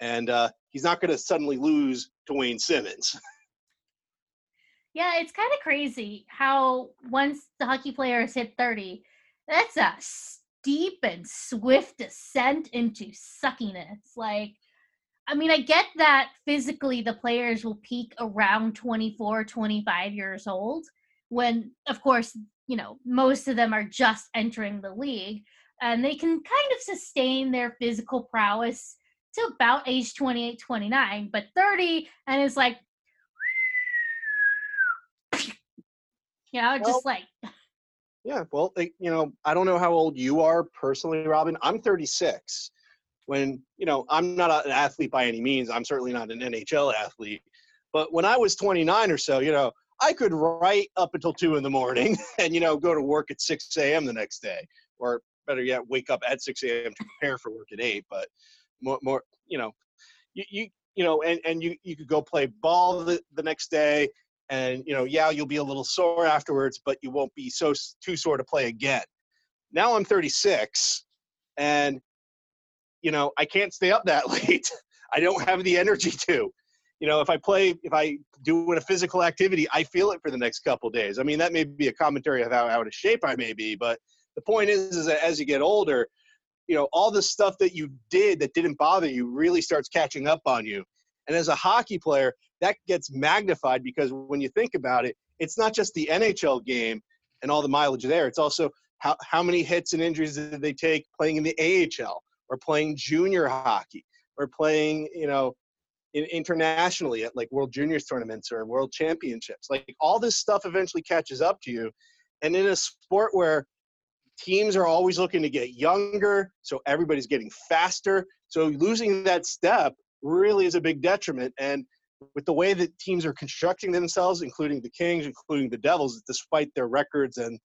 and uh, he's not going to suddenly lose to Wayne Simmonds. Yeah, it's kind of crazy how once the hockey players hit 30, that's a steep and swift descent into suckiness. Like, I mean, I get that physically the players will peak around 24, 25 years old when, of course, you know, most of them are just entering the league and they can kind of sustain their physical prowess to about age 28, 29, but 30 and it's like, you know, Well, just like, Yeah, well, you know, I don't know how old you are personally, Robin. I'm 36. When, you know, I'm not an athlete by any means. I'm certainly not an NHL athlete. But when I was 29 or so, you know, I could write up until two in the morning and, you know, go to work at 6 a.m. the next day. Or better yet, wake up at 6 a.m. to prepare for work at 8. But more, more you know, you, you, you know, and, and you, you could go play ball the, the next day and you know yeah you'll be a little sore afterwards but you won't be so too sore to play again now i'm 36 and you know i can't stay up that late i don't have the energy to you know if i play if i do a physical activity i feel it for the next couple days i mean that may be a commentary of how out of shape i may be but the point is is that as you get older you know all the stuff that you did that didn't bother you really starts catching up on you and as a hockey player that gets magnified because when you think about it, it's not just the NHL game and all the mileage there. It's also how, how many hits and injuries did they take playing in the AHL or playing junior hockey or playing, you know, in, internationally at like World Juniors tournaments or World Championships. Like all this stuff eventually catches up to you. And in a sport where teams are always looking to get younger, so everybody's getting faster. So losing that step really is a big detriment. And with the way that teams are constructing themselves, including the Kings, including the Devils, despite their records and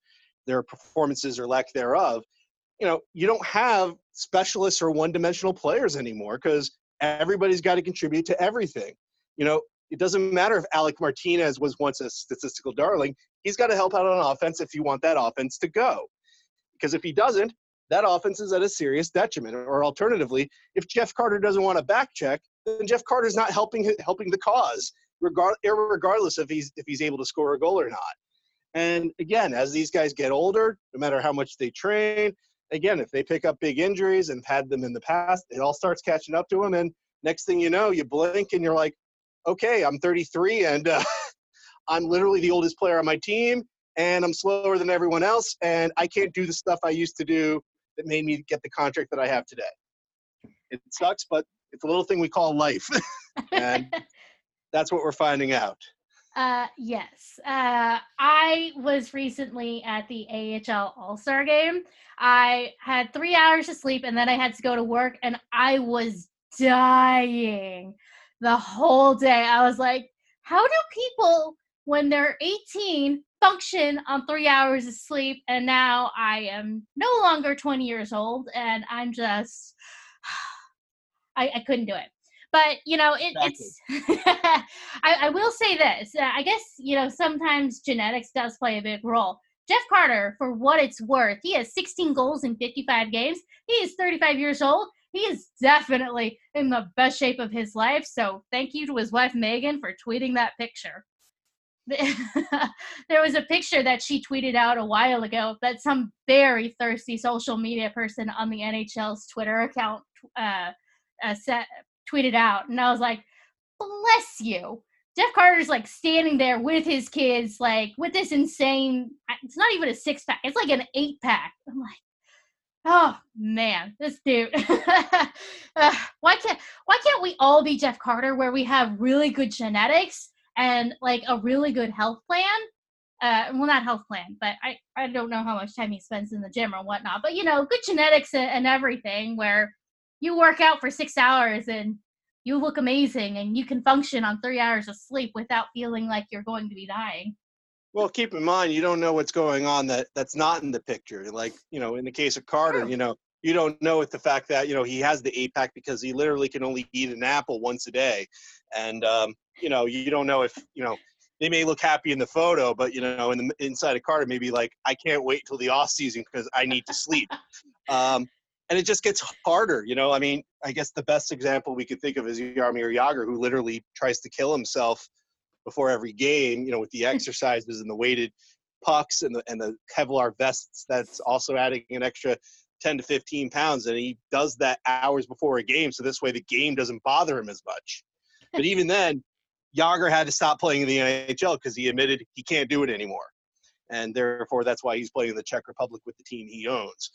their performances or lack thereof, you know, you don't have specialists or one-dimensional players anymore because everybody's got to contribute to everything. You know, it doesn't matter if Alec Martinez was once a statistical darling; he's got to help out on offense if you want that offense to go. Because if he doesn't, that offense is at a serious detriment. Or alternatively, if Jeff Carter doesn't want to back check, then Jeff Carter's not helping helping the cause, regard, regardless if he's if he's able to score a goal or not. And again, as these guys get older, no matter how much they train, again, if they pick up big injuries and had them in the past, it all starts catching up to them. And next thing you know, you blink and you're like, okay, I'm 33 and uh, I'm literally the oldest player on my team and I'm slower than everyone else and I can't do the stuff I used to do that made me get the contract that I have today. It sucks, but it's a little thing we call life. and that's what we're finding out. Uh, yes. Uh, I was recently at the AHL All Star game. I had three hours of sleep and then I had to go to work, and I was dying the whole day. I was like, how do people, when they're 18, function on three hours of sleep? And now I am no longer 20 years old, and I'm just, I, I couldn't do it but you know it, it's I, I, will say this uh, i guess you know sometimes genetics does play a big role. Jeff carter for what it's worth he has 16 goals in 55 games. He is 35 years old. He is definitely in the best shape of his life so thank you to his wife megan for tweeting that picture. There was a picture that she tweeted out a while ago that some very thirsty social media person on the nhl's twitter account uh, uh, set, tweeted out, and I was like, "Bless you." Jeff Carter's like standing there with his kids, like with this insane. It's not even a six pack; it's like an eight pack. I'm like, oh man, this dude. uh, why can't Why can't we all be Jeff Carter, where we have really good genetics and like a really good health plan? Uh, well, not health plan, but I I don't know how much time he spends in the gym or whatnot. But you know, good genetics and, and everything, where you work out for six hours and you look amazing and you can function on three hours of sleep without feeling like you're going to be dying. Well, keep in mind you don't know what's going on that that's not in the picture. Like you know, in the case of Carter, you know, you don't know with the fact that you know he has the eight pack because he literally can only eat an apple once a day, and um, you know you don't know if you know they may look happy in the photo, but you know in the inside of Carter maybe like I can't wait till the off season because I need to sleep, um, and it just gets harder. You know, I mean, I guess the best example we could think of is Jaromir Jagr, who literally tries to kill himself before every game. You know, with the hmm. exercises and the weighted pucks and the and the Kevlar vests. That's also adding an extra 10 to 15 pounds and he does that hours before a game so this way the game doesn't bother him as much but even then Yager had to stop playing in the NHL because he admitted he can't do it anymore and therefore that's why he's playing in the Czech Republic with the team he owns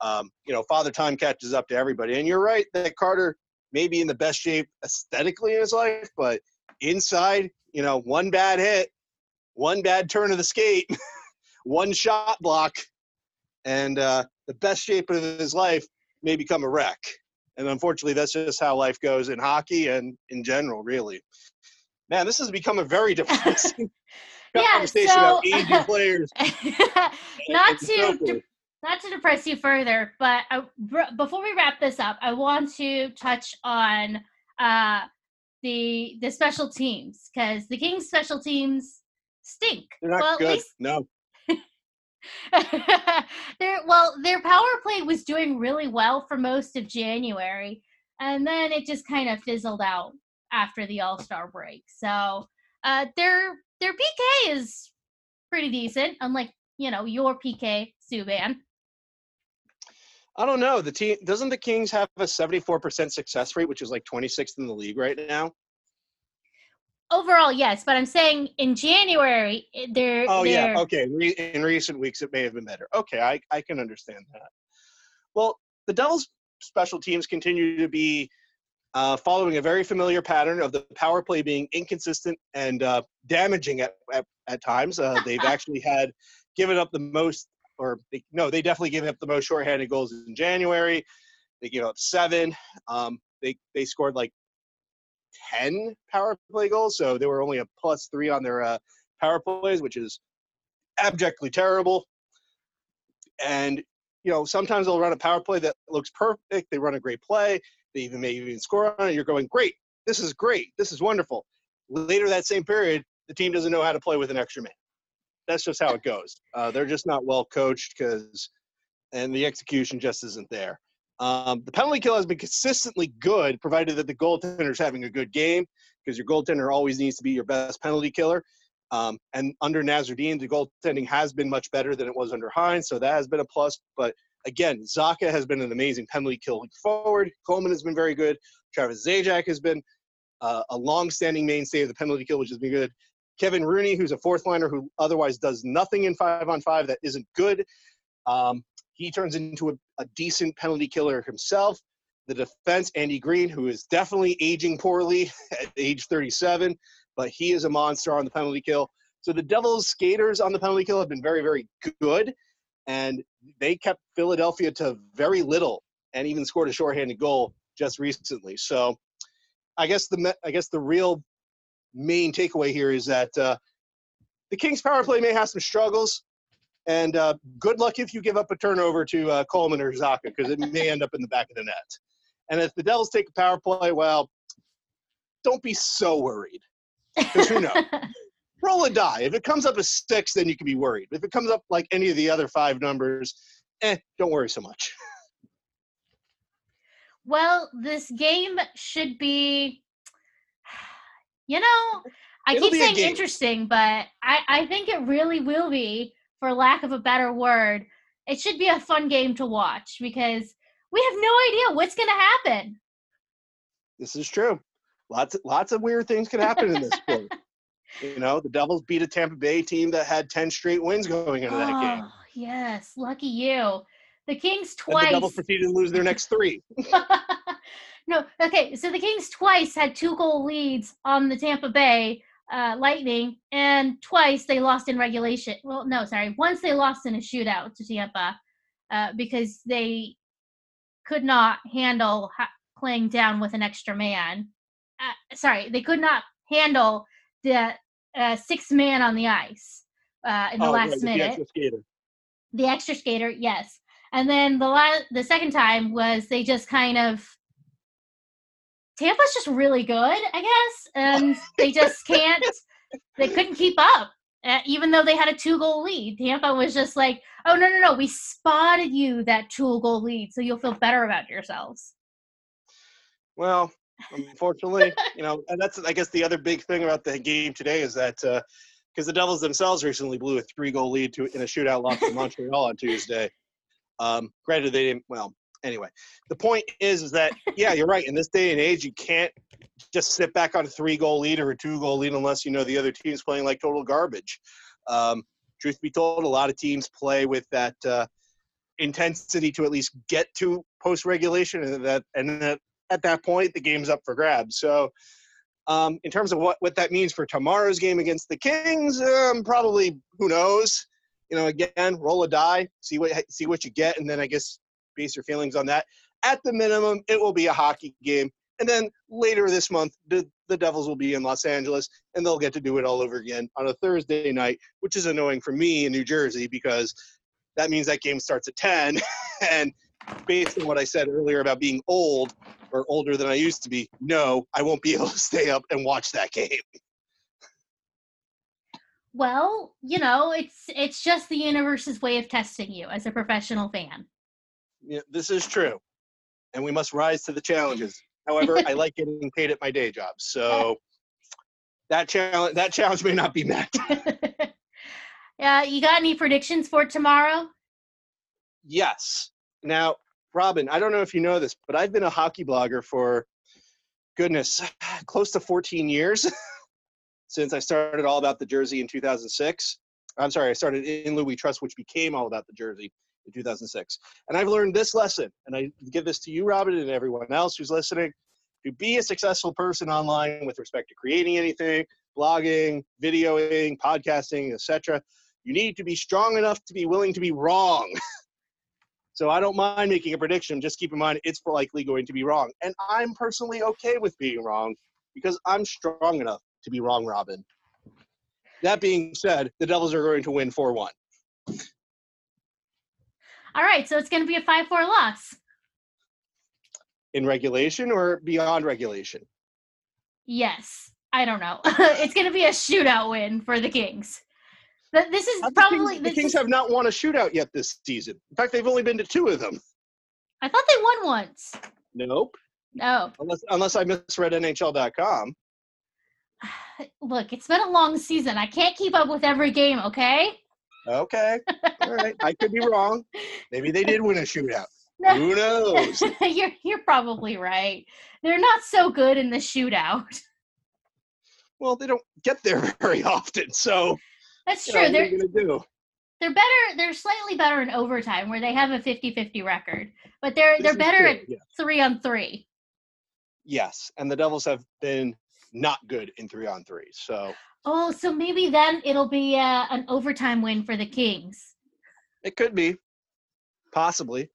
um, you know father time catches up to everybody and you're right that Carter may be in the best shape aesthetically in his life but inside you know one bad hit one bad turn of the skate one shot block and uh, the best shape of his life may become a wreck. And unfortunately, that's just how life goes in hockey and in general, really. Man, this has become a very depressing Yeah, so- players. not to de- not to depress you further, but I, before we wrap this up, I want to touch on uh, the the special teams because the Kings special teams stink. They're not well, good. least No. their well, their power play was doing really well for most of January, and then it just kind of fizzled out after the All Star break. So uh, their their PK is pretty decent, unlike you know your PK Subban. I don't know. The team doesn't the Kings have a 74% success rate, which is like 26th in the league right now. Overall, yes, but I'm saying in January it- they're Oh yeah, they're- okay. Re- in recent weeks, it may have been better. Okay, I I can understand that. Well, the Devils' special teams continue to be uh, following a very familiar pattern of the power play being inconsistent and uh, damaging at at, at times. Uh, they've actually had given up the most, or they, no, they definitely gave up the most shorthanded goals in January. They gave up seven. Um, they they scored like 10 power play goals, so they were only a plus three on their uh, power plays, which is abjectly terrible. And you know, sometimes they'll run a power play that looks perfect. They run a great play. They even may even score on it. You're going, great. This is great. This is wonderful. Later that same period, the team doesn't know how to play with an extra man. That's just how it goes. Uh, they're just not well coached because, and the execution just isn't there. Um, the penalty kill has been consistently good, provided that the goaltender is having a good game, because your goaltender always needs to be your best penalty killer. Um, and under Nasreddine, the goaltending has been much better than it was under Hynes, so that has been a plus. But again, Zacha has been an amazing penalty kill forward. Coleman has been very good. Travis Zajac has been uh, a long-standing mainstay of the penalty kill, which has been good. Kevin Rooney, who's a fourth liner who otherwise does nothing in five on five that isn't good. Um, he turns into a, a decent penalty killer himself. The defense, Andy Greene, who is definitely aging poorly at age 37, but he is a monster on the penalty kill. So the Devils' skaters on the penalty kill have been very, very good, and they kept Philadelphia to very little, and even scored a shorthanded goal just recently. So I guess the I guess the real main takeaway here is that uh, the Kings' power play may have some struggles, and uh, good luck if you give up a turnover to uh, Coleman or Zacha because it may end up in the back of the net. And if the Devils take a power play, well, don't be so worried because who knows? Roll a die. If it comes up as six, then you can be worried. If it comes up like any of the other five numbers, eh, don't worry so much. Well, this game should be, you know, I It'll keep saying interesting, but I, I think it really will be, for lack of a better word. It should be a fun game to watch because we have no idea what's going to happen. This is true. Lots lots of weird things can happen in this sport. You know, the Devils beat a Tampa Bay team that had 10 straight wins going into that game. Oh, yes, lucky you. The Kings And the Devils twice. proceeded to lose their next three. no, okay. So the Kings twice had two goal leads on the Tampa Bay uh, Lightning, and twice they lost in regulation. Well, no, sorry. Once they lost in a shootout to Tampa uh, because they could not handle ha- playing down with an extra man. Uh, sorry, they could not handle the uh, six man on the ice uh, in the Oh, last right, the minute. extra skater. the extra skater, yes. And then the la- the second time was they just kind of Tampa's just really good, I guess, and they just can't. they couldn't keep up, uh, even though they had a two goal lead. Tampa was just like, "Oh no, no, no! We spotted you that two goal lead, so you'll feel better about yourselves." Well, unfortunately, you know, and that's I guess the other big thing about the game today is that because the Devils themselves recently blew a three-goal lead to in a shootout loss to Montreal on Tuesday. Um, granted, they didn't. Well, anyway, the point is, is that yeah, you're right. In this day and age, you can't just sit back on a three-goal lead or a two-goal lead unless you know the other team's playing like total garbage. Um, truth be told, a lot of teams play with that uh, intensity to at least get to post-regulation, and that and that at that point the game's up for grabs. So. Um, in terms of what, what that means for tomorrow's game against the Kings, um, probably who knows. You know, again, roll a die, see what see what you get, and then I guess base your feelings on that. At the minimum, it will be a hockey game, and then later this month, the the Devils will be in Los Angeles, and they'll get to do it all over again on a Thursday night, which is annoying for me in New Jersey because that means that game starts at 10, and based on what I said earlier about being old or older than I used to be, no, I won't be able to stay up and watch that game. Well, you know, it's it's just the universe's way of testing you as a professional fan. Yeah, this is true, and we must rise to the challenges. However, I like getting paid at my day job, so that challenge that challenge may not be met. yeah, you got any predictions for tomorrow? Yes. Now, Robin, I don't know if you know this, but I've been a hockey blogger for goodness, close to 14 years since I started all about the jersey in 2006. I'm sorry, I started In Lou We Trust, which became all about the jersey in 2006. And I've learned this lesson, and I give this to you, Robin, and everyone else who's listening. To be a successful person online with respect to creating anything, blogging, videoing, podcasting, etc., you need to be strong enough to be willing to be wrong. So I don't mind making a prediction. Just keep in mind it's likely going to be wrong. And I'm personally okay with being wrong because I'm strong enough to be wrong, Robin. That being said, the Devils are going to win 4 1. All right, so it's going to be a 5 4 loss. In regulation or beyond regulation? Yes. I don't know. it's going to be a shootout win for the Kings. This is the probably. Kings, the Kings have not won a shootout yet this season. In fact, they've only been to two of them. I thought they won once. Nope. No. Unless, unless I misread NHL.com. Look, it's been a long season. I can't keep up with every game, okay? Okay. All right. I could be wrong. Maybe they did win a shootout. No. Who knows? you're you're probably right. They're not so good in the shootout. Well, they don't get there very often. So That's you true. know, they're gonna do? they're better they're slightly better in overtime where they have a 50-50 record. But they're This they're better true, at yeah. 3 on 3. Yes, and the Devils have been not good in three on three. So Oh, so maybe then it'll be uh, an overtime win for the Kings. it could be, possibly.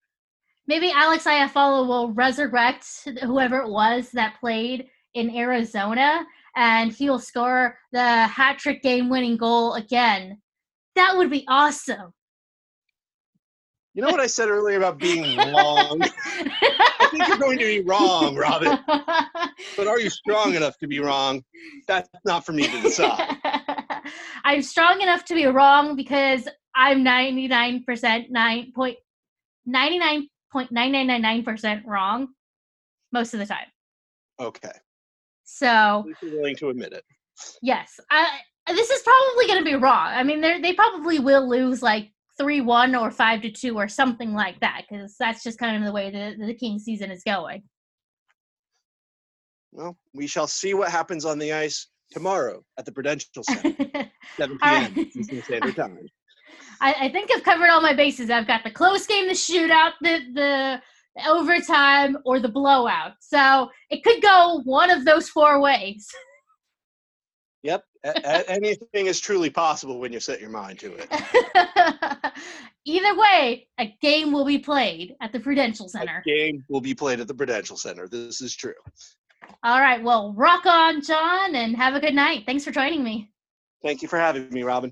Maybe Alex Iafallo will resurrect whoever it was that played in Arizona and he'll score the hat trick game winning goal again. That would be awesome. You know what I said earlier about being wrong? I think you're going to be wrong, Robin. But are you strong enough to be wrong? That's not for me to decide. I'm strong enough to be wrong because I'm 99% 9 point 99.9999% wrong most of the time. Okay. So, At least you're willing to admit it. yes, I this is probably going to be wrong. I mean, they they probably will lose like 3-1 or 5 to 2 or something like that cuz that's just kind of the way the the King season is going. Well, we shall see what happens on the ice tomorrow at the Prudential Center, 7 p.m. right. Eastern Standard Time. I, I think I've covered all my bases. I've got the close game, the shootout, the the overtime, or the blowout. So it could go one of those four ways. Yep. Anything is truly possible when you set your mind to it. Either way, a game will be played at the Prudential Center. A game will be played at the Prudential Center. This is true. All right. Well, rock on, John, and have a good night. Thanks for joining me. Thank you for having me, Robin.